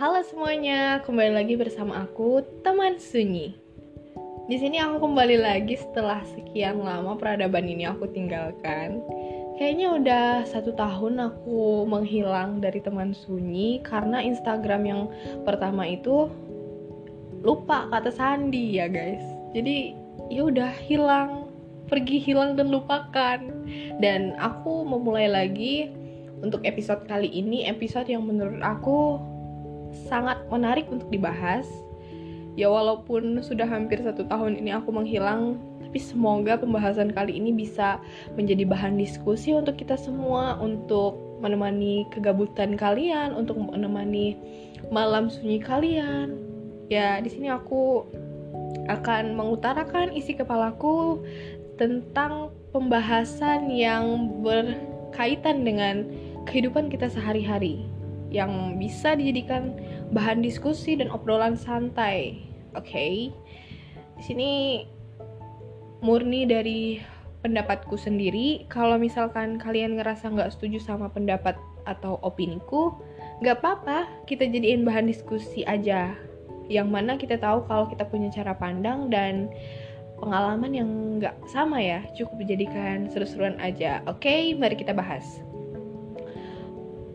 Halo semuanya, kembali lagi bersama aku, teman Sunyi. Di sini aku kembali lagi setelah sekian lama peradaban ini aku tinggalkan. Kayaknya udah satu tahun aku menghilang dari teman Sunyi karena Instagram yang pertama itu lupa kata sandi ya guys. Jadi ya udah hilang, pergi hilang dan lupakan. Dan aku memulai lagi untuk episode kali ini episode yang menurut aku sangat menarik untuk dibahas. Ya walaupun sudah hampir satu tahun ini aku menghilang, tapi semoga pembahasan kali ini bisa menjadi bahan diskusi untuk kita semua, untuk menemani kegabutan kalian, untuk menemani malam sunyi kalian. Ya di sini aku akan mengutarakan isi kepalaku tentang pembahasan yang berkaitan dengan kehidupan kita sehari-hari yang bisa dijadikan bahan diskusi dan obrolan santai. Oke. Okay? Di sini murni dari pendapatku sendiri. Kalau misalkan kalian ngerasa nggak setuju sama pendapat atau opiniku, nggak apa-apa, kita jadiin bahan diskusi aja. Yang mana kita tahu kalau kita punya cara pandang dan pengalaman yang nggak sama ya, cukup dijadikan seru-seruan aja. Oke, mari kita bahas.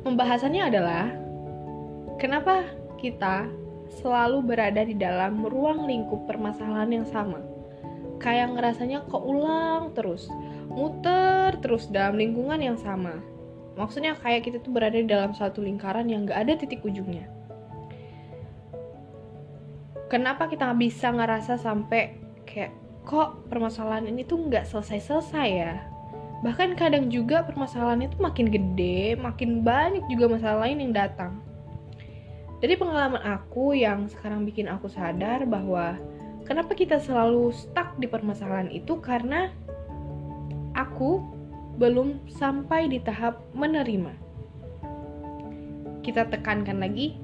Pembahasannya adalah kenapa kita selalu berada di dalam ruang lingkup permasalahan yang sama. Kayak ngerasanya keulang terus, muter terus dalam lingkungan yang sama. Maksudnya kayak kita tuh berada di dalam satu lingkaran yang gak ada titik ujungnya. Kenapa kita bisa ngerasa sampai kayak kok permasalahan ini tuh nggak selesai-selesai ya? Bahkan kadang juga permasalahan itu makin gede, makin banyak juga masalah lain yang datang. Dari pengalaman aku yang sekarang bikin aku sadar bahwa kenapa kita selalu stuck di permasalahan itu karena aku belum sampai di tahap menerima. Kita tekankan lagi,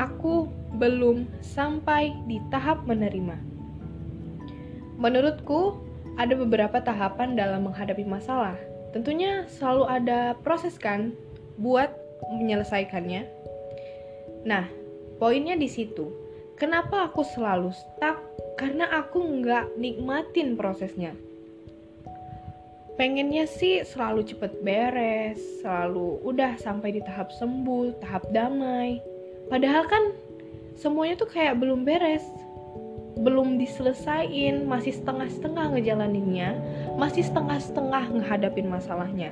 aku belum sampai di tahap menerima. Menurutku, ada beberapa tahapan dalam menghadapi masalah. Tentunya selalu ada proses kan buat menyelesaikannya. Nah, poinnya di situ. Kenapa aku selalu stuck? Karena aku nggak nikmatin prosesnya. Pengennya sih selalu cepet beres, selalu udah sampai di tahap sembuh, tahap damai. Padahal kan semuanya tuh kayak belum beres, belum diselesain, masih setengah-setengah ngejalaninnya, masih setengah-setengah ngehadapin masalahnya.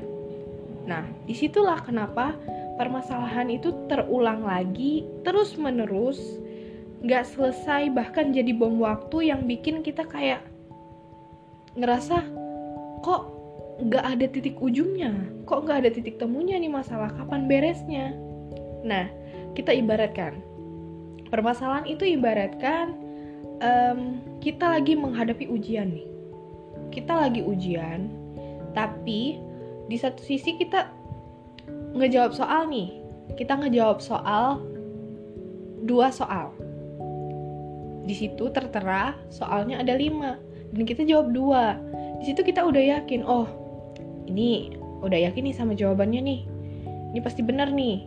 Nah, di situlah kenapa permasalahan itu terulang lagi, terus-menerus, gak selesai, bahkan jadi bom waktu yang bikin kita kayak ngerasa kok gak ada titik ujungnya, kok gak ada titik temunya nih masalah, kapan beresnya. Nah, kita ibaratkan, permasalahan itu ibaratkan um, kita lagi menghadapi ujian nih. Kita lagi ujian, tapi di satu sisi kita ngejawab soal nih. Kita ngejawab soal dua soal. Di situ tertera soalnya ada lima dan kita jawab dua. Di situ kita udah yakin, oh ini udah yakin nih sama jawabannya nih. Ini pasti bener nih.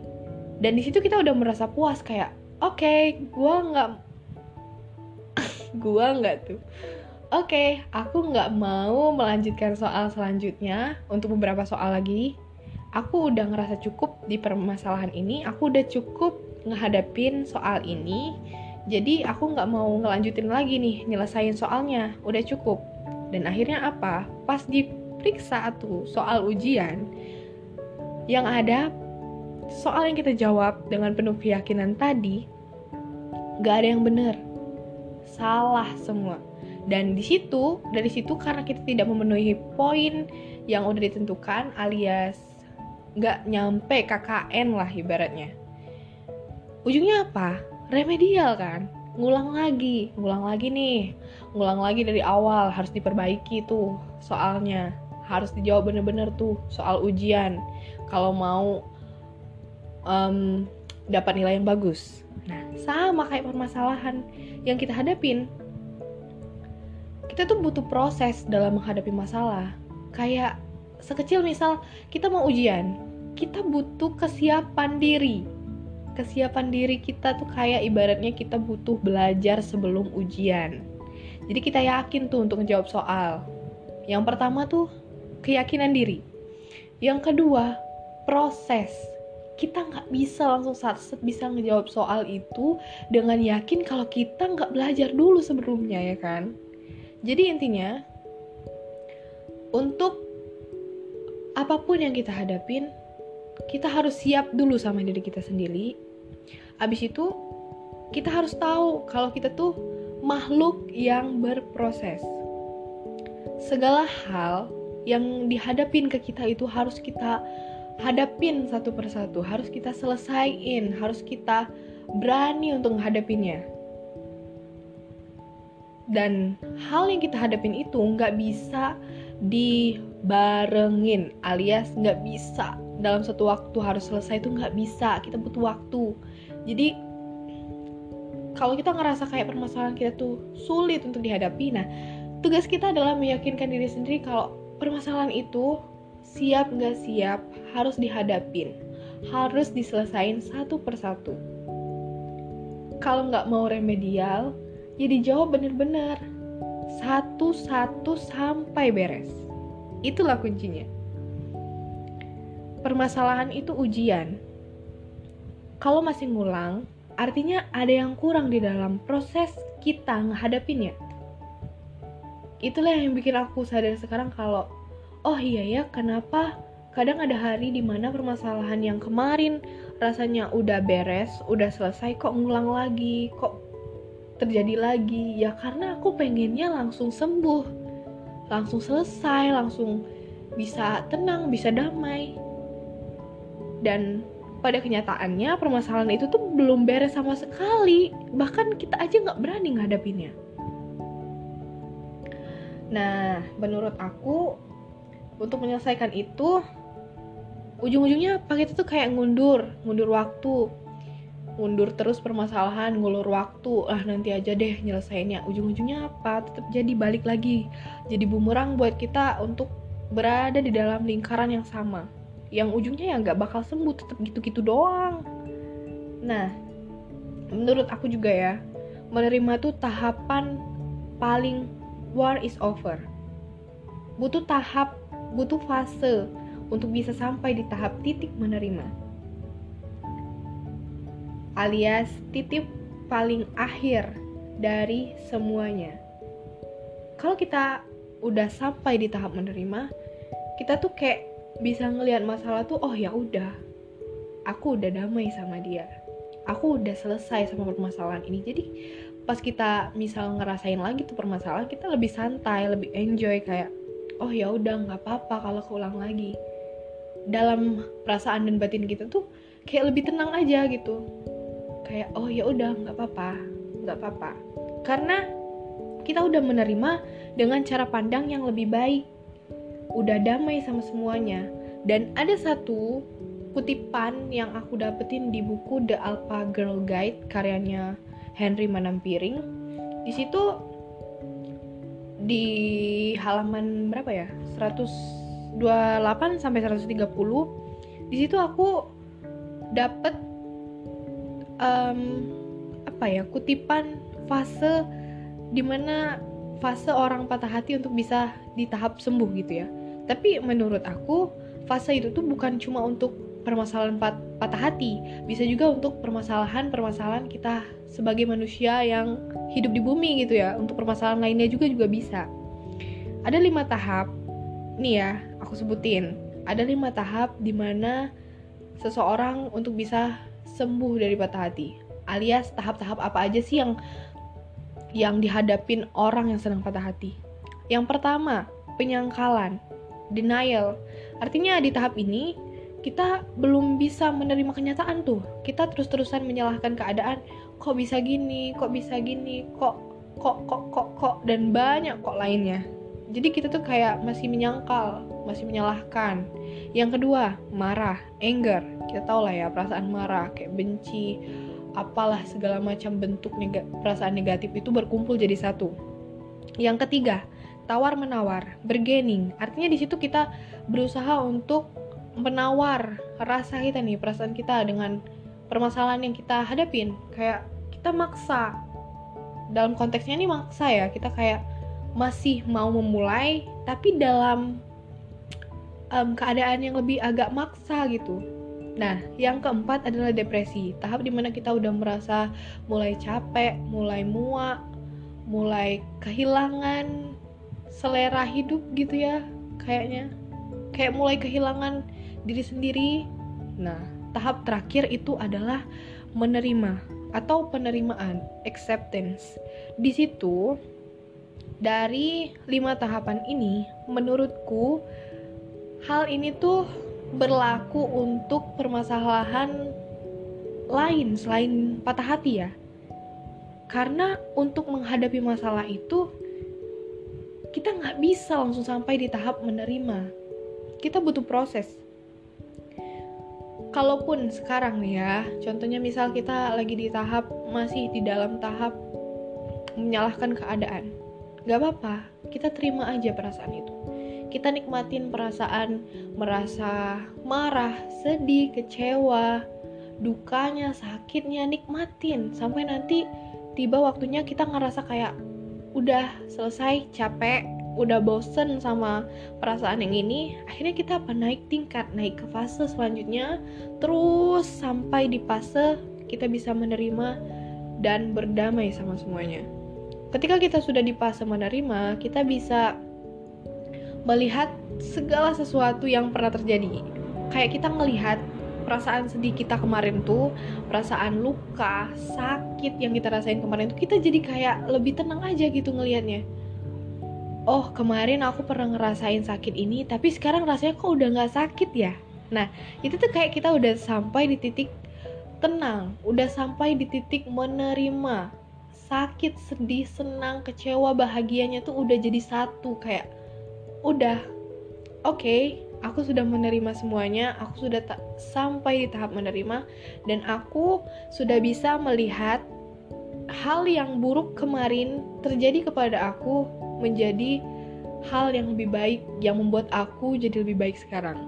Dan di situ kita udah merasa puas kayak, oke, okay, gue nggak gua nggak tuh. Oke okay, aku nggak mau melanjutkan soal selanjutnya untuk beberapa soal lagi. Aku udah ngerasa cukup di permasalahan ini. Aku udah cukup ngehadapin soal ini. Jadi aku nggak mau ngelanjutin lagi nih nyelesain soalnya. Udah cukup. Dan akhirnya apa? Pas diperiksa tuh soal ujian yang ada soal yang kita jawab dengan penuh keyakinan tadi gak ada yang bener salah semua. Dan di situ dari situ karena kita tidak memenuhi poin yang udah ditentukan alias nggak nyampe KKN lah ibaratnya. Ujungnya apa? Remedial kan? Ngulang lagi ngulang lagi nih. Ngulang lagi dari awal harus diperbaiki tuh soalnya. Harus dijawab bener-bener tuh soal ujian. Kalau mau um, dapat nilai yang bagus nah sama kayak permasalahan yang kita hadapin kita tuh butuh proses dalam menghadapi masalah kayak sekecil misal kita mau ujian kita butuh kesiapan diri kesiapan diri kita tuh kayak ibaratnya kita butuh belajar sebelum ujian. Jadi kita yakin tuh untuk menjawab soal. Yang pertama tuh keyakinan diri. Yang kedua, proses. Kita nggak bisa langsung saat bisa ngejawab soal itu dengan yakin kalau kita nggak belajar dulu sebelumnya ya kan. Jadi intinya, untuk apa pun yang kita hadapin, kita harus siap dulu sama diri kita sendiri. Abis itu, kita harus tahu kalau kita tuh makhluk yang berproses. Segala hal yang dihadapin ke kita itu harus kita hadapin satu persatu, harus kita selesaiin, harus kita berani untuk menghadapinya. Dan hal yang kita hadapin itu nggak bisa dibarengin, alias nggak bisa. Dalam satu waktu harus selesai itu nggak bisa. Kita butuh waktu. Jadi kalau kita ngerasa kayak permasalahan kita tuh sulit untuk dihadapi nah tugas kita adalah meyakinkan diri sendiri kalau permasalahan itu siap nggak siap harus dihadapin harus diselesain satu persatu kalau nggak mau remedial ya dijawab bener-bener satu-satu sampai beres itulah kuncinya permasalahan itu ujian. Kalau masih ngulang, artinya ada yang kurang di dalam proses kita menghadapinya. Itulah yang bikin aku sadar sekarang kalau, oh iya ya, kenapa? Kadang ada hari di mana permasalahan yang kemarin rasanya udah beres, udah selesai, kok ngulang lagi, kok terjadi lagi. Ya karena aku pengennya langsung sembuh, langsung selesai, langsung bisa tenang, bisa damai. Dan pada kenyataannya permasalahan itu tuh belum beres sama sekali. Bahkan kita aja nggak berani ngadapinnya nah menurut aku untuk menyelesaikan itu ujung-ujungnya pakai itu tuh kayak ngundur ngundur waktu. Ngundur terus permasalahan ngulur waktu. Ah nanti aja deh nyelesainnya. Ujung-ujungnya apa? Tetap jadi balik lagi. Jadi bumerang buat kita untuk berada di dalam lingkaran yang sama. Yang ujungnya ya nggak bakal sembuh tetap gitu-gitu doang. Nah menurut aku juga ya menerima tuh tahapan paling war is over. Butuh tahap butuh fase untuk bisa sampai di tahap titik menerima. Alias titik paling akhir dari semuanya. Kalau kita udah sampai di tahap menerima kita tuh kayak bisa ngelihat masalah tuh oh ya udah. Aku udah damai sama dia. Aku udah selesai sama permasalahan ini. Jadi pas kita misal ngerasain lagi tuh permasalahan kita lebih santai lebih enjoy kayak oh ya udah nggak apa-apa kalau keulang lagi dalam perasaan dan batin kita tuh kayak lebih tenang aja gitu kayak oh ya udah nggak apa-apa nggak apa-apa karena kita udah menerima dengan cara pandang yang lebih baik udah damai sama semuanya. Dan ada satu kutipan yang aku dapetin di buku The Alpha Girl Guide karyanya Henry Manampiring. Di situ di halaman berapa ya? 128 sampai 130. Di situ aku dapet um, apa ya? kutipan fase di mana fase orang patah hati untuk bisa di tahap sembuh gitu ya. Tapi menurut aku fase itu tuh bukan cuma untuk permasalahan pat patah hati, bisa juga untuk permasalahan-permasalahan kita sebagai manusia yang hidup di bumi gitu ya. Untuk permasalahan lainnya juga juga bisa. Ada lima tahap. Nih ya, aku sebutin. Ada lima tahap di mana seseorang untuk bisa sembuh dari patah hati. Alias tahap-tahap apa aja sih yang yang dihadapin orang yang sedang patah hati. Yang pertama, penyangkalan, denial. Artinya di tahap ini kita belum bisa menerima kenyataan tuh. Kita terus-terusan menyalahkan keadaan, kok bisa gini, kok bisa gini, kok kok kok kok kok dan banyak kok lainnya. Jadi kita tuh kayak masih menyangkal, masih menyalahkan. Yang kedua, marah, anger. Kita tahu lah ya perasaan marah, kayak benci, apalah segala macam bentuk neg perasaan negatif itu berkumpul jadi satu. Yang ketiga, tawar menawar, bargaining. Artinya di situ kita berusaha untuk menawar rasa kita nih, perasaan kita dengan permasalahan yang kita hadapin kayak kita maksa dalam konteksnya ini maksa ya kita kayak masih mau memulai tapi dalam um, keadaan yang lebih agak maksa gitu Nah, yang keempat adalah depresi. Tahap di mana kita udah merasa mulai capek, mulai muak, mulai kehilangan selera hidup gitu ya, kayaknya. Kayak mulai kehilangan diri sendiri. Nah, tahap terakhir itu adalah menerima atau penerimaan, acceptance. Di situ, dari lima tahapan ini, menurutku hal ini tuh berlaku untuk permasalahan lain selain patah hati ya. Karena untuk menghadapi masalah itu kita nggak bisa langsung sampai di tahap menerima. Kita butuh proses. Kalaupun sekarang nih ya, contohnya misal kita lagi di tahap masih di dalam tahap menyalahkan keadaan, nggak apa-apa, kita terima aja perasaan itu. Kita nikmatin perasaan merasa marah, sedih, kecewa, dukanya, sakitnya, nikmatin. Sampai nanti tiba waktunya kita ngerasa kayak udah selesai, capek, udah bosen sama perasaan yang ini, akhirnya kita apa naik tingkat, naik ke fase selanjutnya, terus sampai di fase kita bisa menerima dan berdamai sama semuanya. Ketika kita sudah di fase menerima, kita bisa melihat segala sesuatu yang pernah terjadi. Kayak kita ngelihat perasaan sedih kita kemarin tuh, perasaan luka, sakit yang kita rasain kemarin tuh, kita jadi kayak lebih tenang aja gitu ngelihatnya. Oh, kemarin aku pernah ngerasain sakit ini, tapi sekarang rasanya kok udah nggak sakit ya? Nah, itu tuh kayak kita udah sampai di titik tenang, udah sampai di titik menerima sakit, sedih, senang, kecewa, bahagianya tuh udah jadi satu kayak udah oke okay, aku sudah menerima semuanya aku sudah tak sampai di tahap menerima dan aku sudah bisa melihat hal yang buruk kemarin terjadi kepada aku menjadi hal yang lebih baik yang membuat aku jadi lebih baik sekarang.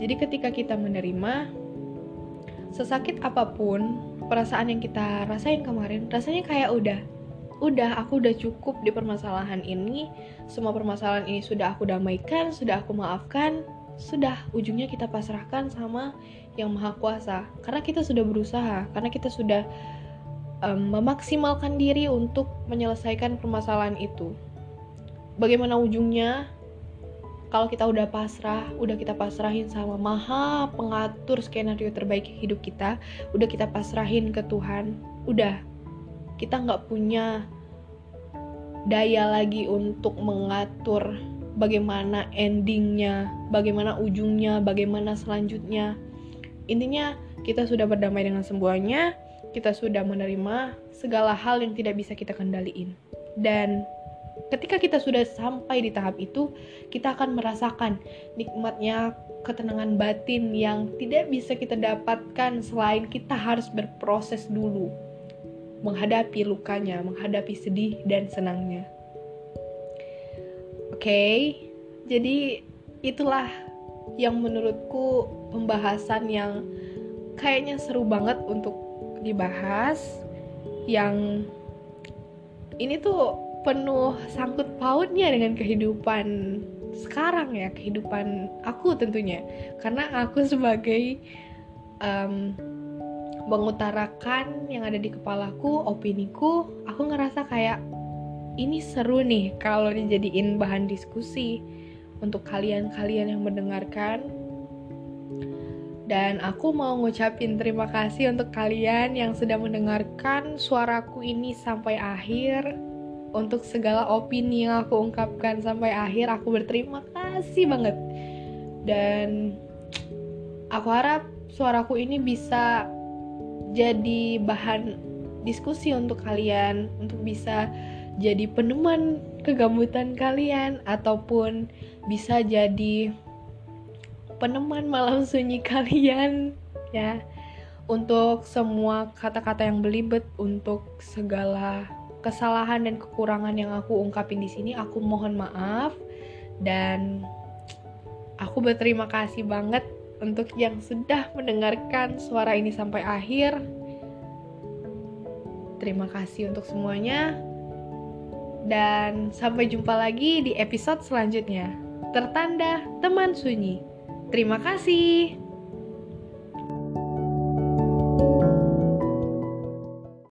Jadi ketika kita menerima sesakit apa pun perasaan yang kita rasain kemarin rasanya kayak udah udah aku udah cukup di permasalahan ini semua permasalahan ini sudah aku damaikan sudah aku maafkan sudah ujungnya kita pasrahkan sama yang maha kuasa. Karena kita sudah berusaha karena kita sudah um, memaksimalkan diri untuk menyelesaikan permasalahan itu. Bagaimana ujungnya? Kalau kita udah pasrah, udah kita pasrahin sama maha pengatur skenario terbaik hidup kita, udah kita pasrahin ke Tuhan, udah. Kita nggak punya daya lagi untuk mengatur bagaimana endingnya, bagaimana ujungnya, bagaimana selanjutnya. Intinya kita sudah berdamai dengan semuanya, kita sudah menerima segala hal yang tidak bisa kita kendaliin. Dan ketika kita sudah sampai di tahap itu, kita akan merasakan nikmatnya ketenangan batin yang tidak bisa kita dapatkan selain kita harus berproses dulu menghadapi lukanya, menghadapi sedih dan senangnya. Oke, okay, jadi itulah yang menurutku pembahasan yang kayaknya seru banget untuk dibahas. Yang ini tuh penuh sangkut pautnya dengan kehidupan sekarang ya, kehidupan aku tentunya. Karena aku sebagai um, mengutarakan yang ada di kepalaku, opiniku, aku ngerasa kayak ini seru nih kalau dijadiin bahan diskusi untuk kalian-kalian yang mendengarkan. Dan aku mau ngucapin terima kasih untuk kalian yang sudah mendengarkan suaraku ini sampai akhir. Untuk segala opini yang aku ungkapkan sampai akhir, aku berterima kasih banget. Dan aku harap suaraku ini bisa jadi bahan diskusi untuk kalian untuk bisa jadi peneman kegabutan kalian ataupun bisa jadi peneman malam sunyi kalian ya untuk semua kata-kata yang belibet untuk segala kesalahan dan kekurangan yang aku ungkapin di sini aku mohon maaf dan aku berterima kasih banget untuk yang sudah mendengarkan suara ini sampai akhir. Terima kasih untuk semuanya. Dan sampai jumpa lagi di episode selanjutnya. Tertanda teman sunyi. Terima kasih.